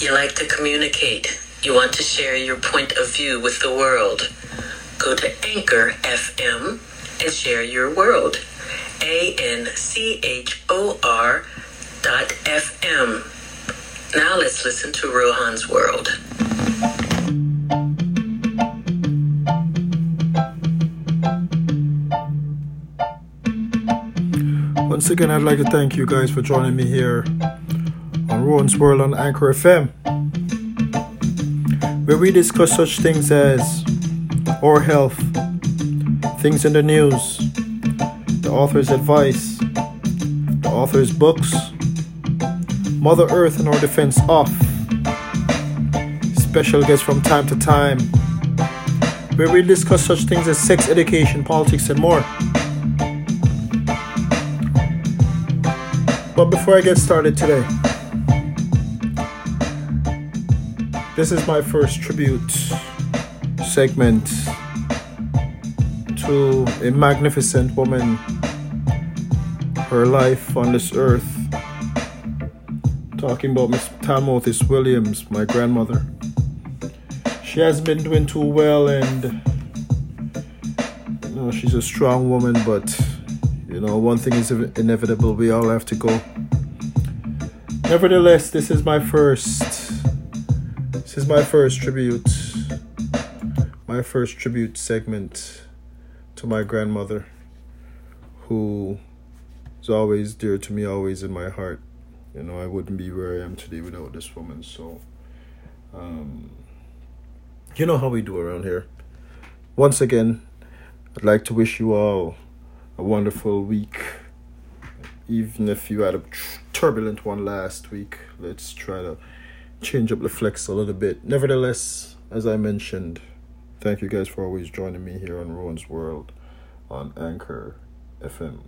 You like to communicate. You want to share your point of view with the world. Go to Anchor FM and share your world. A N C H O R dot FM. Now let's listen to Rohan's World. Once again, I'd like to thank you guys for joining me here Rowan's World on Anchor FM, where we discuss such things as our health, things in the news, the author's advice, the author's books, Mother Earth and our defense off, special guests from time to time, where we discuss such things as sex education, politics, and more. But before I get started today, this is my first tribute segment to a magnificent woman, her life on this earth. Talking about Miss Talmothis Williams, my grandmother. She hasn't been doing too well, and you know she's a strong woman, but you know, one thing is inevitable, we all have to go. Nevertheless, this is my first this is my first tribute my first tribute segment to my grandmother who is always dear to me, always in my heart. You know, I wouldn't be where I am today without this woman, so um you know how we do around here. Once again, I'd like to wish you all a wonderful week. Even if you had a turbulent one last week, let's try to change up the flex a little bit. Nevertheless, as I mentioned, thank you guys for always joining me here on Rowan's World on Anchor FM.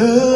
Love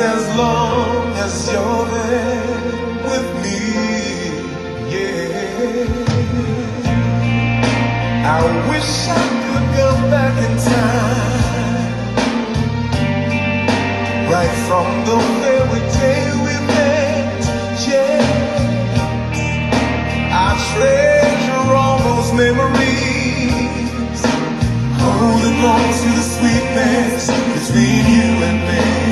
as long as you're there with me, yeah. I wish I could go back in time, right from the very day we met, yeah. I treasure all those memories, holding on to the sweetness between you and me.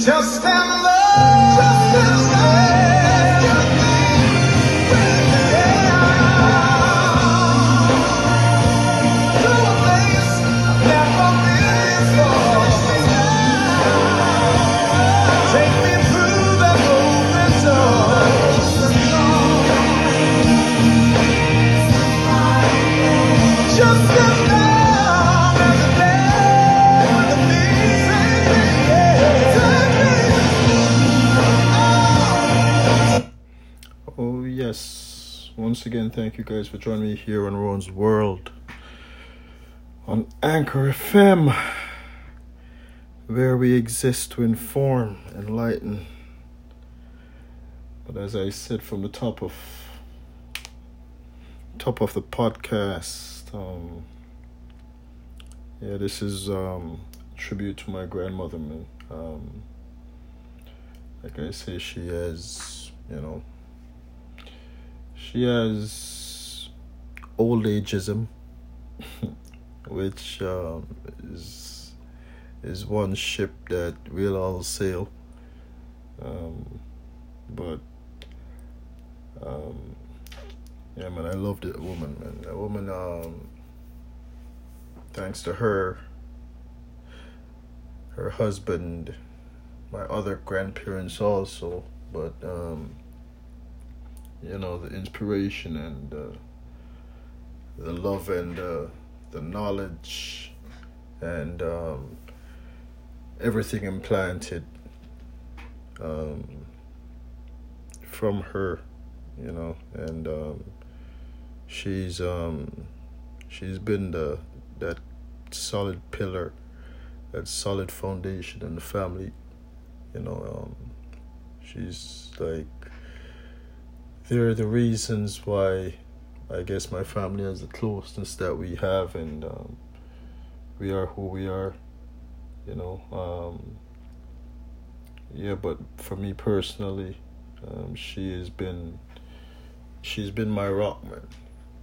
Just stand guys for joining me here on Ron's World on Anchor FM, where we exist to inform, and enlighten. But as I said from the top of top of the podcast, um, yeah, this is um, tribute to my grandmother, man. Um, like I say, she has, you know, she has old ageism, which um, is is one ship that we'll all sail. Um, but um, yeah, man, I love that woman, man. That woman, um, thanks to her, her husband, my other grandparents also, but um, you know the inspiration and uh, the love and uh, the knowledge and um, everything implanted um, from her, you know, and um, she's um, she's been the that solid pillar, that solid foundation in the family, you know. Um, she's like they're the reasons why I guess my family has the closeness that we have and um, we are who we are, you know. Um, yeah, but for me personally, um, she has been she's been my rock, man.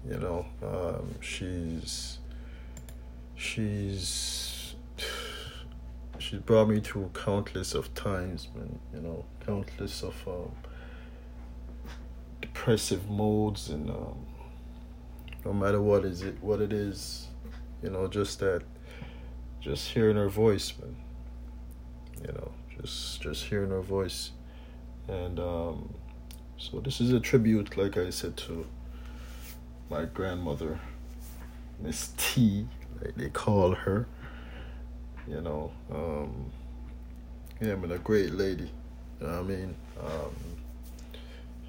You know, um, she's she's she's brought me through countless of times, man. You know, countless of um, depressive modes and um, no matter what is it what it is you know just that just hearing her voice man. You know just just hearing her voice. And um, so this is a tribute like i said to my grandmother miss t like they call her. You know um, yeah but a great lady. You know i mean? Um,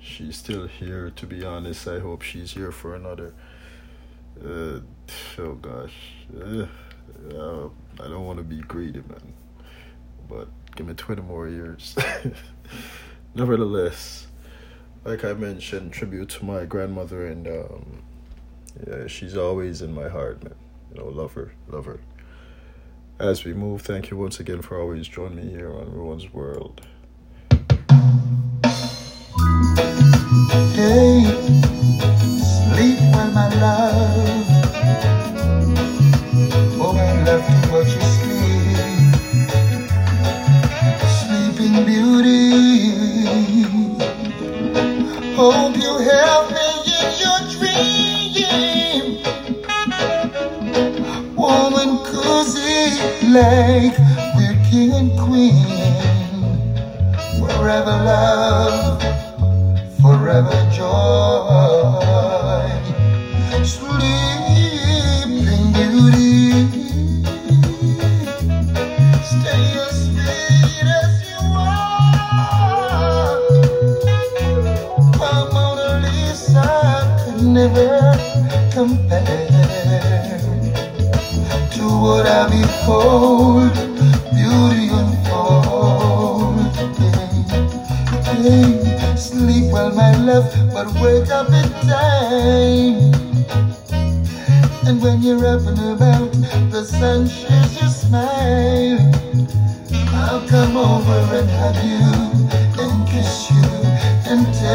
she's still here to be honest. I hope she's here for another uh, oh gosh. Uh, uh, i don't want to be greedy man. But give me 20 more years. Nevertheless like i mentioned tribute to my grandmother and um, yeah she's always in my heart man. You know love her love her. As we move thank you once again for always joining me here on Rowan's world. Hey,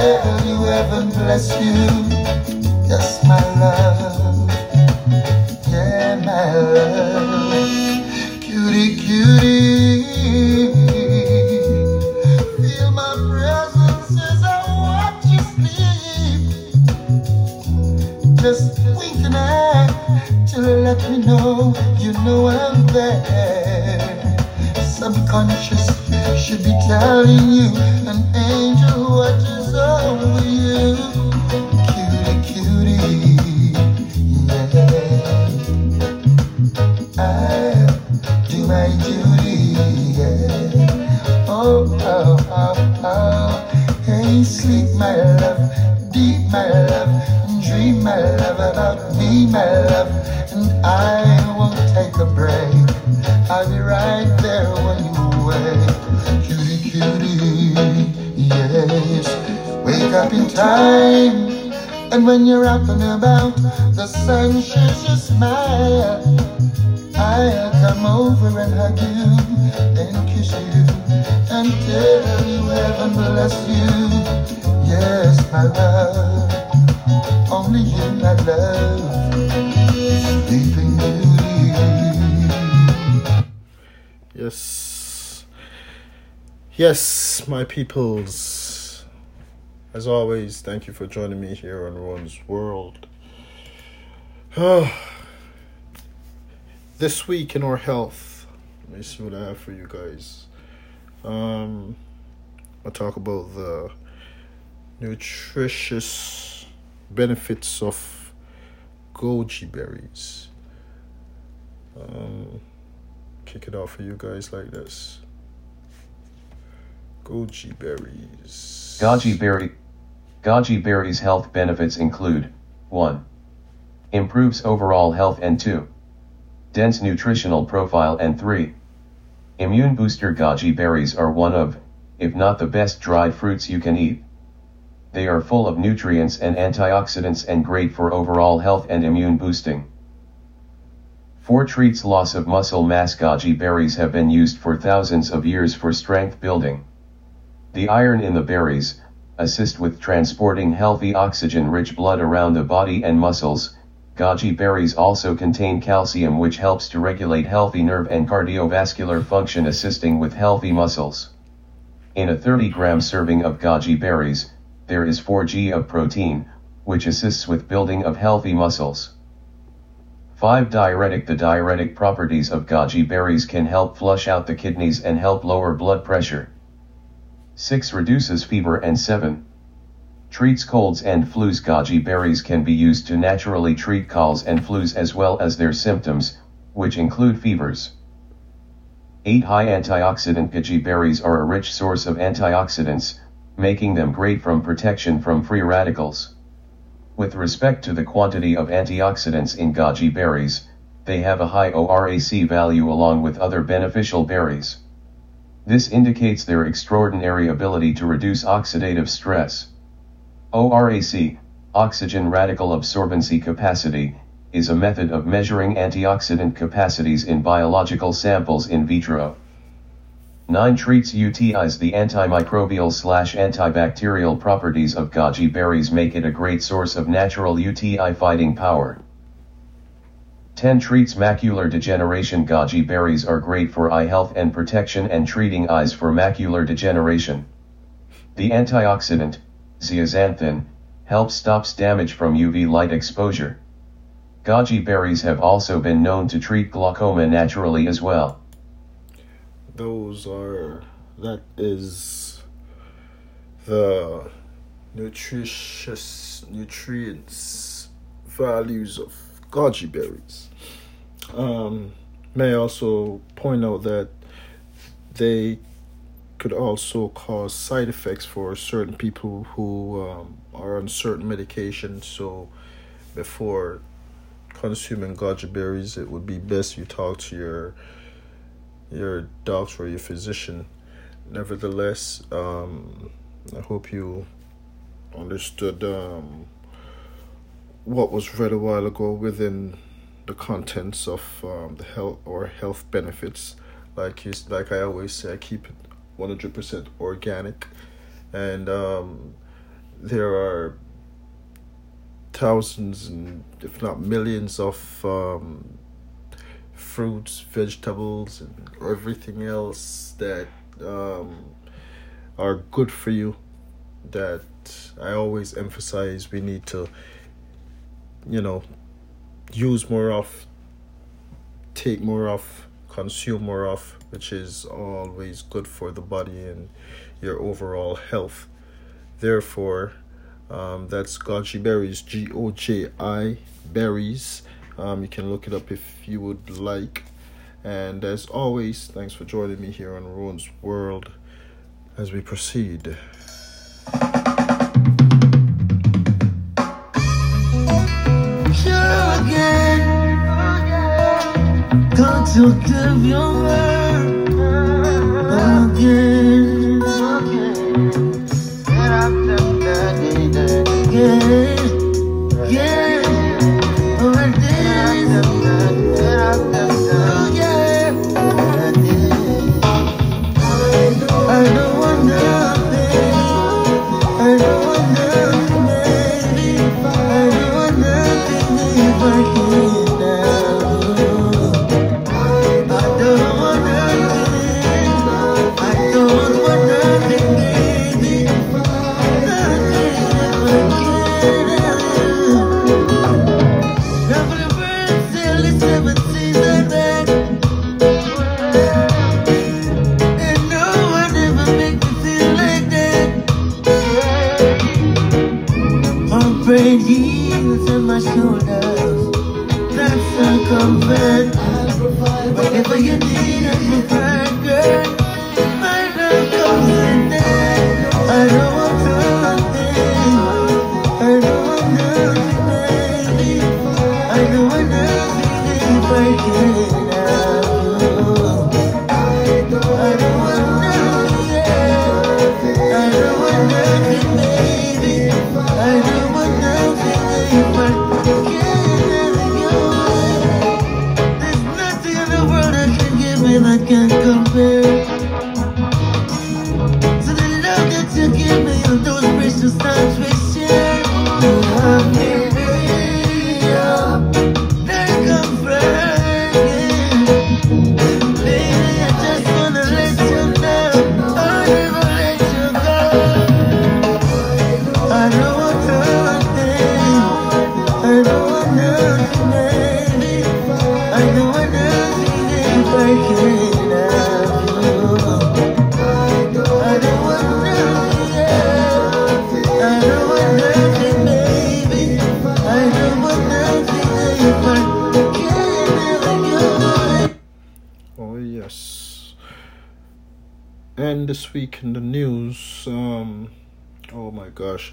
tell you heaven bless you. Yes, my love. You heaven bless you. Yes, my love, only you, my love. Yes. Yes, my peoples. As always, thank you for joining me here on Ron's World. this week in our health, let me see what I have for you guys. Um, I'll talk about the nutritious benefits of goji berries. Um, kick it off for you guys like this. Goji berries. Goji berry. Goji berries health benefits include 1. Improves overall health and 2. Dense nutritional profile and 3. Immune booster goji berries are one of, if not the best dried fruits you can eat. They are full of nutrients and antioxidants and great for overall health and immune boosting. 4 treats loss of muscle mass goji berries have been used for thousands of years for strength building. The iron in the berries assist with transporting healthy oxygen-rich blood around the body and muscles. Goji berries also contain calcium which helps to regulate healthy nerve and cardiovascular function assisting with healthy muscles. In a 30 gram serving of goji berries, there is 4g of protein, which assists with building of healthy muscles. 5 diuretic The diuretic properties of goji berries can help flush out the kidneys and help lower blood pressure. 6 reduces fever and 7 treats colds and flus goji berries can be used to naturally treat colds and flus as well as their symptoms which include fevers 8 high antioxidant goji berries are a rich source of antioxidants making them great from protection from free radicals with respect to the quantity of antioxidants in goji berries they have a high ORAC value along with other beneficial berries this indicates their extraordinary ability to reduce oxidative stress. ORAC, oxygen radical absorbency capacity, is a method of measuring antioxidant capacities in biological samples in vitro. 9 treats UTIs the antimicrobial slash antibacterial properties of goji berries make it a great source of natural UTI fighting power. 10 treats macular degeneration goji berries are great for eye health and protection and treating eyes for macular degeneration. The antioxidant, zeaxanthin, helps stops damage from UV light exposure. Goji berries have also been known to treat glaucoma naturally as well. Those are that is the nutritious nutrients values of goji berries. Um, may also point out that they could also cause side effects for certain people who um, are on certain medications. So, before consuming goji berries, it would be best you talk to your your doctor or your physician. Nevertheless, um, I hope you understood um, what was read a while ago within the contents of um, the health or health benefits. Like you, like I always say, I keep it one hundred percent organic, and um, there are thousands and if not millions of um, fruits, vegetables, and everything else that um, are good for you. That I always emphasize we need to, you know, use more of, take more of, consume more of, which is always good for the body and your overall health. Therefore, um, that's Goji Berries, G O J I Berries. Um, you can look it up if you would like. And as always, thanks for joining me here on Rowan's World as we proceed. Again.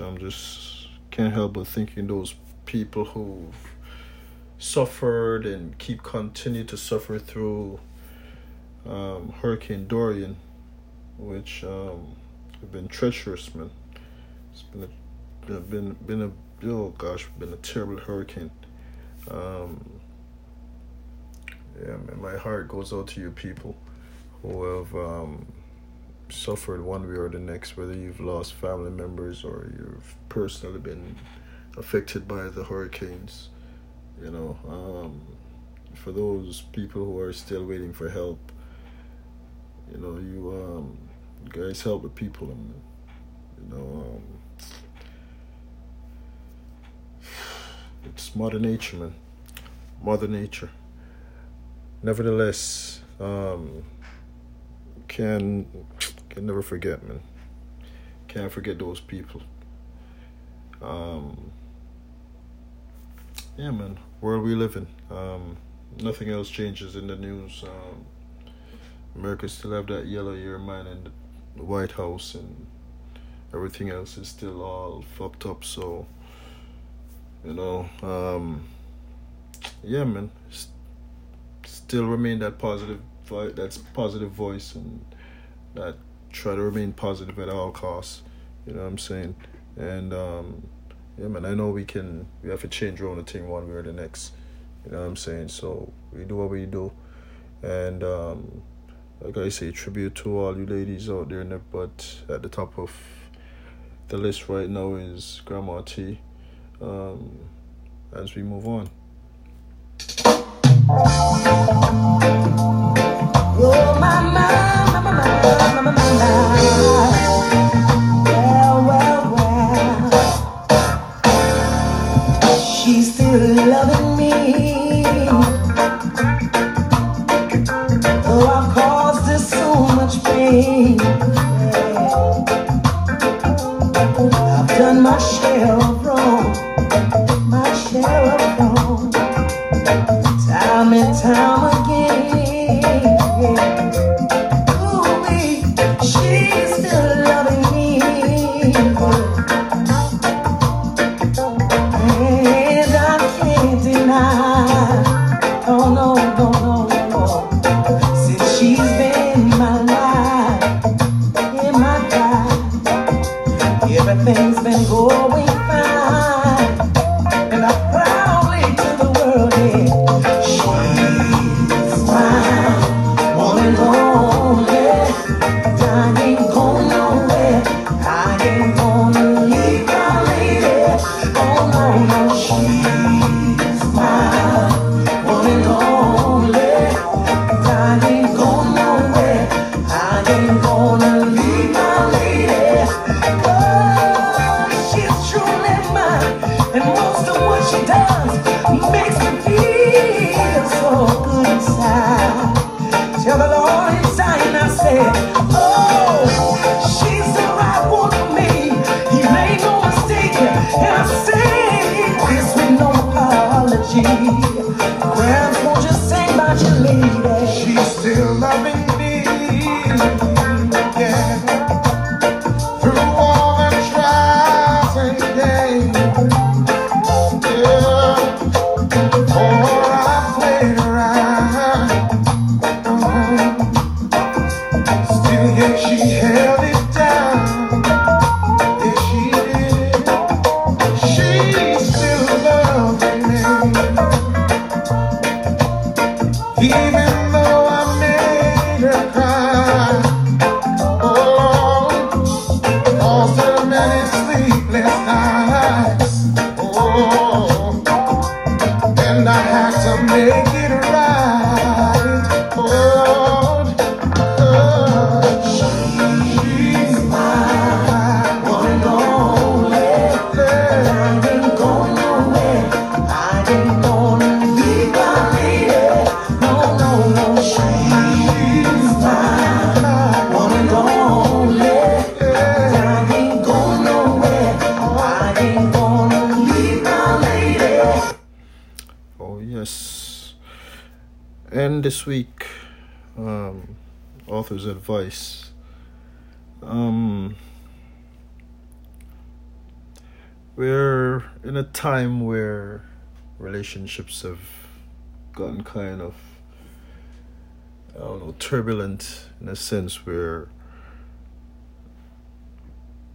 I'm just can't help but thinking those people who've suffered and keep continue to suffer through um, Hurricane Dorian, which um, have been treacherous, man. It's been a been been a oh gosh, been a terrible hurricane. Um, yeah, man, my heart goes out to you people who have um, suffered one way or the next, whether you've lost family members or you've personally been affected by the hurricanes. You know, um, for those people who are still waiting for help, you know, you um, you guys help the people, and you know, um, it's Mother Nature, man. Mother Nature nevertheless, um, can can never forget, man. Can't forget those people. Um, yeah, man. World we live in. Um, nothing else changes in the news. Um, America still have that yellow year man in the White House, and everything else is still all fucked up. So, you know, um, yeah, man. S- still remain that positive, that's positive voice, and that try to remain positive at all costs. You know what I'm saying? And um, yeah, man, I know we can. We have to change around the team one way or the next. You know what I'm saying? So we do what we do, and um, like I say, tribute to all you ladies out there. the- But at the top of the list right now is Grandma T. Um, as we move on. Advice. Um, we're in a time where relationships have gotten kind of, I don't know, turbulent in a sense where,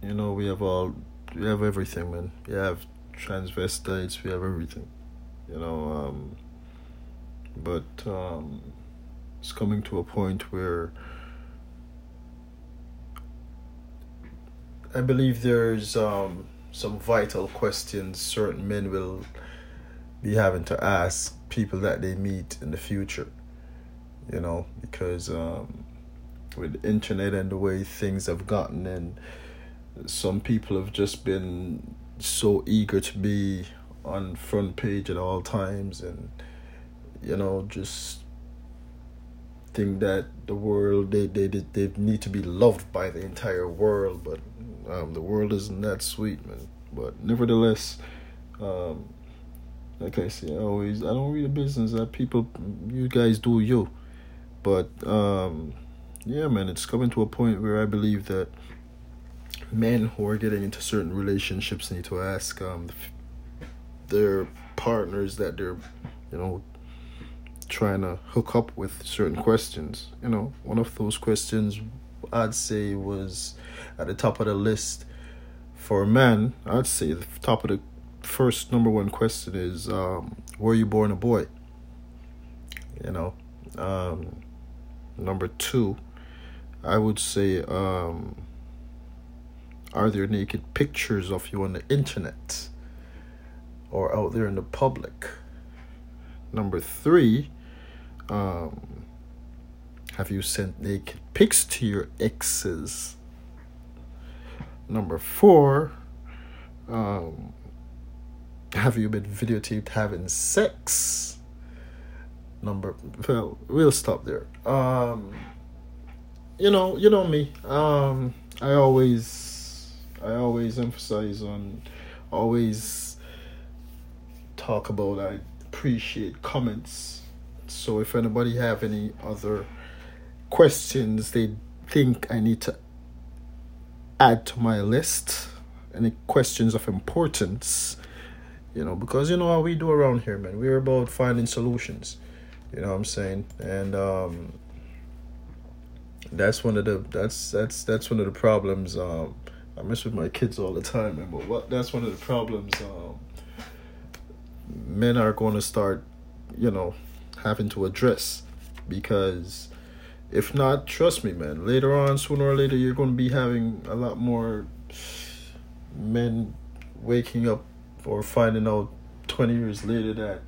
you know, we have all, we have everything, man. We have transvestites, we have everything, you know, um, but um, it's coming to a point where I believe there's um, some vital questions certain men will be having to ask people that they meet in the future. You know, because um, with the internet and the way things have gotten, and some people have just been so eager to be on front page at all times, and you know, just think that the world they they they, need to be loved by the entire world, but um, the world isn't that sweet, man. But nevertheless, um, like I say, I always I don't read a business that people you guys do you, but um, yeah, man, it's coming to a point where I believe that men who are getting into certain relationships need to ask um their partners that they're you know trying to hook up with certain questions. You know, one of those questions I'd say was at the top of the list for a man. I'd say the top of the first number one question is um, Were you born a boy? You know, um, number two, I would say um, Are there naked pictures of you on the internet or out there in the public? Number three, um, have you sent naked pics to your exes? Number four, um, have you been videotaped having sex? Number well, we'll stop there. Um, you know, you know me. Um, I always, I always emphasize on, always talk about. I appreciate comments. So if anybody have any other questions they think I need to add to my list, any questions of importance, you know, because you know how we do around here, man. We're about finding solutions. You know what I'm saying? And um that's one of the that's that's that's one of the problems. Um I mess with my kids all the time, man, but what that's one of the problems um men are gonna start, you know, having to address because if not, trust me, man, later on, sooner or later, you're going to be having a lot more men waking up or finding out 20 years later that,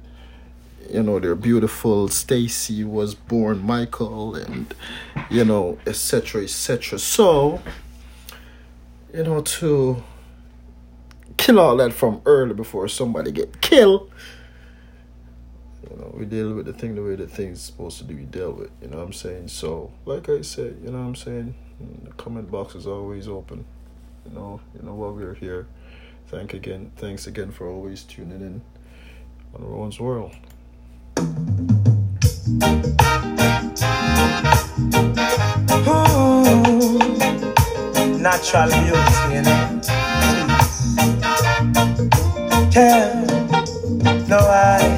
you know, their beautiful Stacy was born Michael and, you know, etc., etc. So, you know, to kill all that from early before somebody get killed know, we deal with the thing the way the thing's supposed to be dealt with. You know what I'm saying? So, like I said, you know what I'm saying. The comment box is always open. You know, you know what we're here. Thank again, thanks again for always tuning in on Rowan's World. Natural beauty, you know. No, I've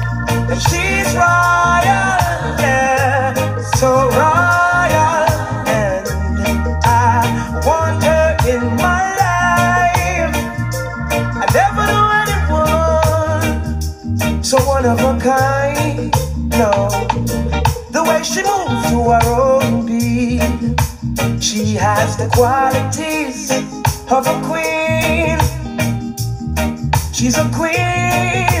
And she's royal, yeah, so royal. And I want her in my life. I never knew anyone so one of a kind. No, the way she moves to her own beat, she has the qualities of a queen. She's a queen,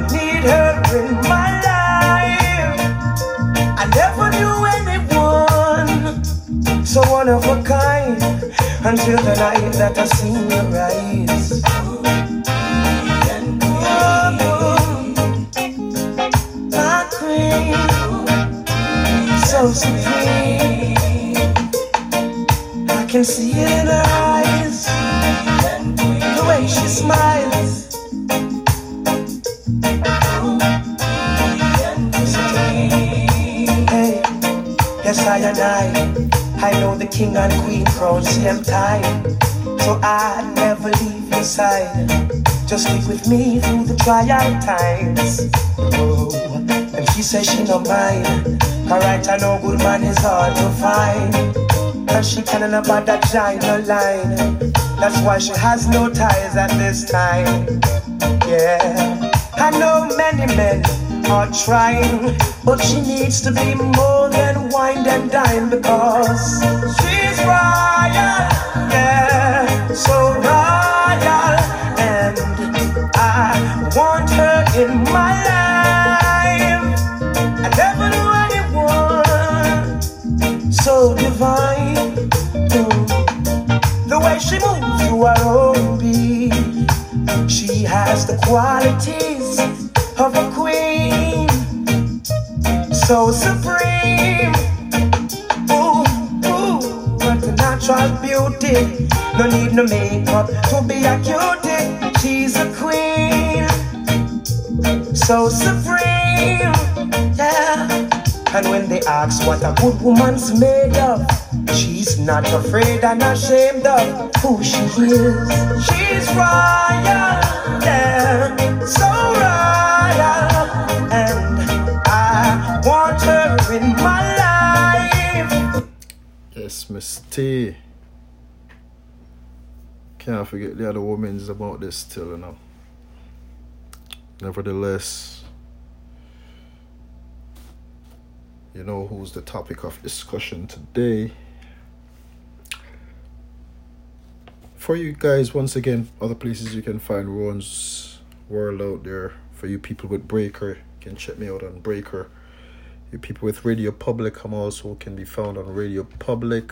of a kind until the night that I seen your eyes. My queen, so supreme. I can see it in her eyes, the way she smiles. Yes I and I, I know the king and queen crown same time, so I never leave your side. Just stick with me through the trial times. Oh, and she says she no mind. Alright, I know good man is hard to find. And she can't about that giant line. That's why she has no ties at this time. Yeah, I know many men are trying, but she needs to be more than wine and dine because she's royal, yeah, so royal, and I want her in my life. I never knew anyone so divine. The way she moves her own beat. She has the qualities so supreme. Ooh, ooh, what a natural beauty. No need no makeup to be a cutie. She's a queen, so supreme. Yeah. And when they ask what a good woman's made of, she's not afraid and ashamed of who she is. She's royal, Miss Can't forget the other women's about this still, you know. Nevertheless, you know who's the topic of discussion today. For you guys, once again, other places you can find Rowan's World out there. For you people with Breaker, you can check me out on Breaker. People with Radio Public, I'm also can be found on Radio Public.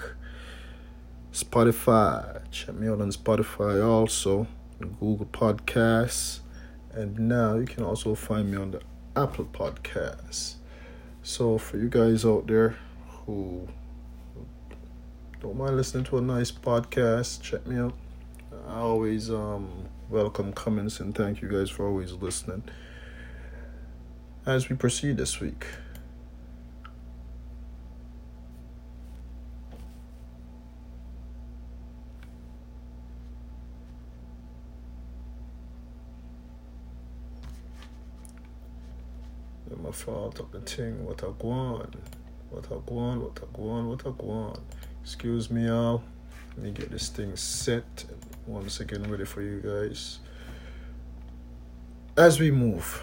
Spotify, check me out on Spotify also, Google Podcasts, and now you can also find me on the Apple Podcasts. So for you guys out there who don't mind listening to a nice podcast, check me out. I always um welcome comments and thank you guys for always listening. As we proceed this week. Yeah, my fault the thing. What I want. What I want, what I want, what I want. Excuse me, y'all. Let me get this thing set. Once again, ready for you guys. As we move.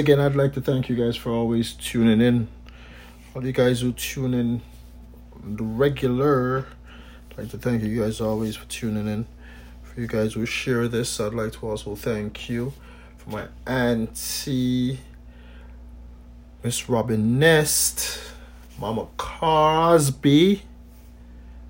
Again, I'd like to thank you guys for always tuning in. All you guys who tune in the regular, I'd like to thank you guys always for tuning in. For you guys who share this, I'd like to also thank you for my auntie, Miss Robin Nest, Mama Cosby.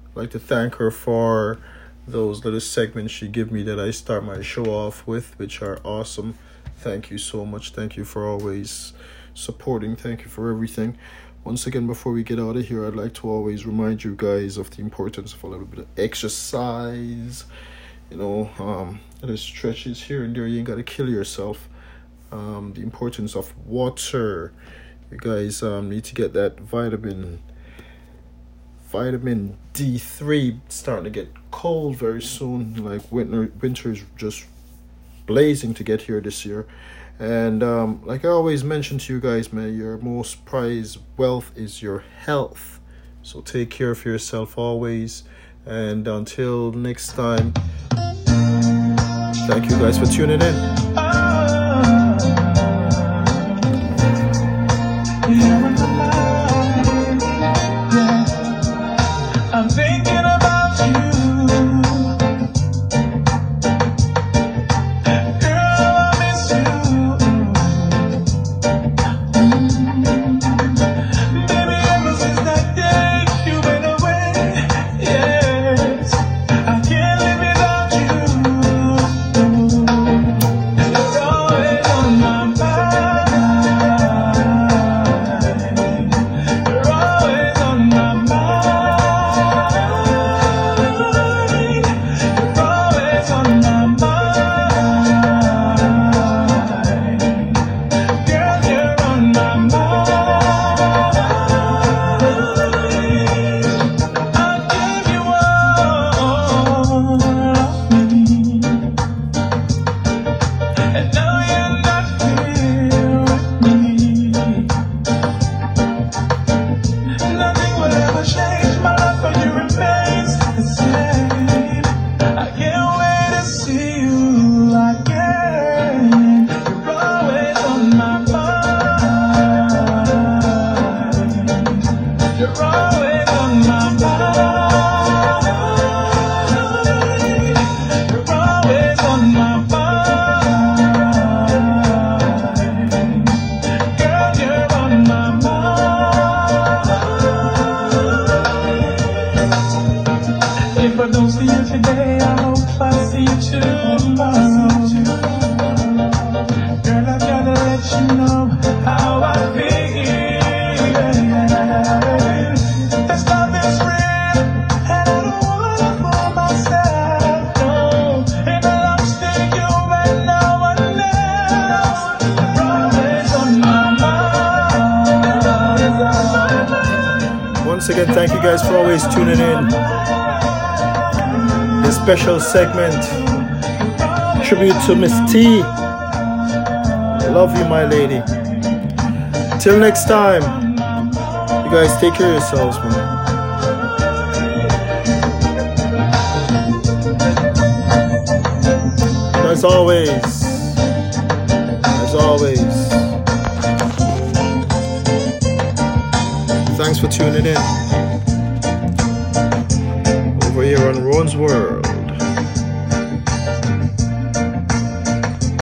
I'd like to thank her for those little segments she give me that I start my show off with, which are awesome. Thank you so much. Thank you for always supporting. Thank you for everything. Once again, before we get out of here, I'd like to always remind you guys of the importance of a little bit of exercise. You know, um, little stretches here and there. You ain't gotta kill yourself. Um, the importance of water. You guys um, need to get that vitamin vitamin D3 starting to get cold very soon. Like winter winter is just blazing to get here this year. And um, like I always mention to you guys, man, your most prized wealth is your health. So take care of yourself always. And until next time, thank you guys for tuning in. Special segment, tribute to Miss T. I Love you, my lady. Till next time, you guys take care of yourselves, man. As always, as always, thanks for tuning in over here on Rowan's World.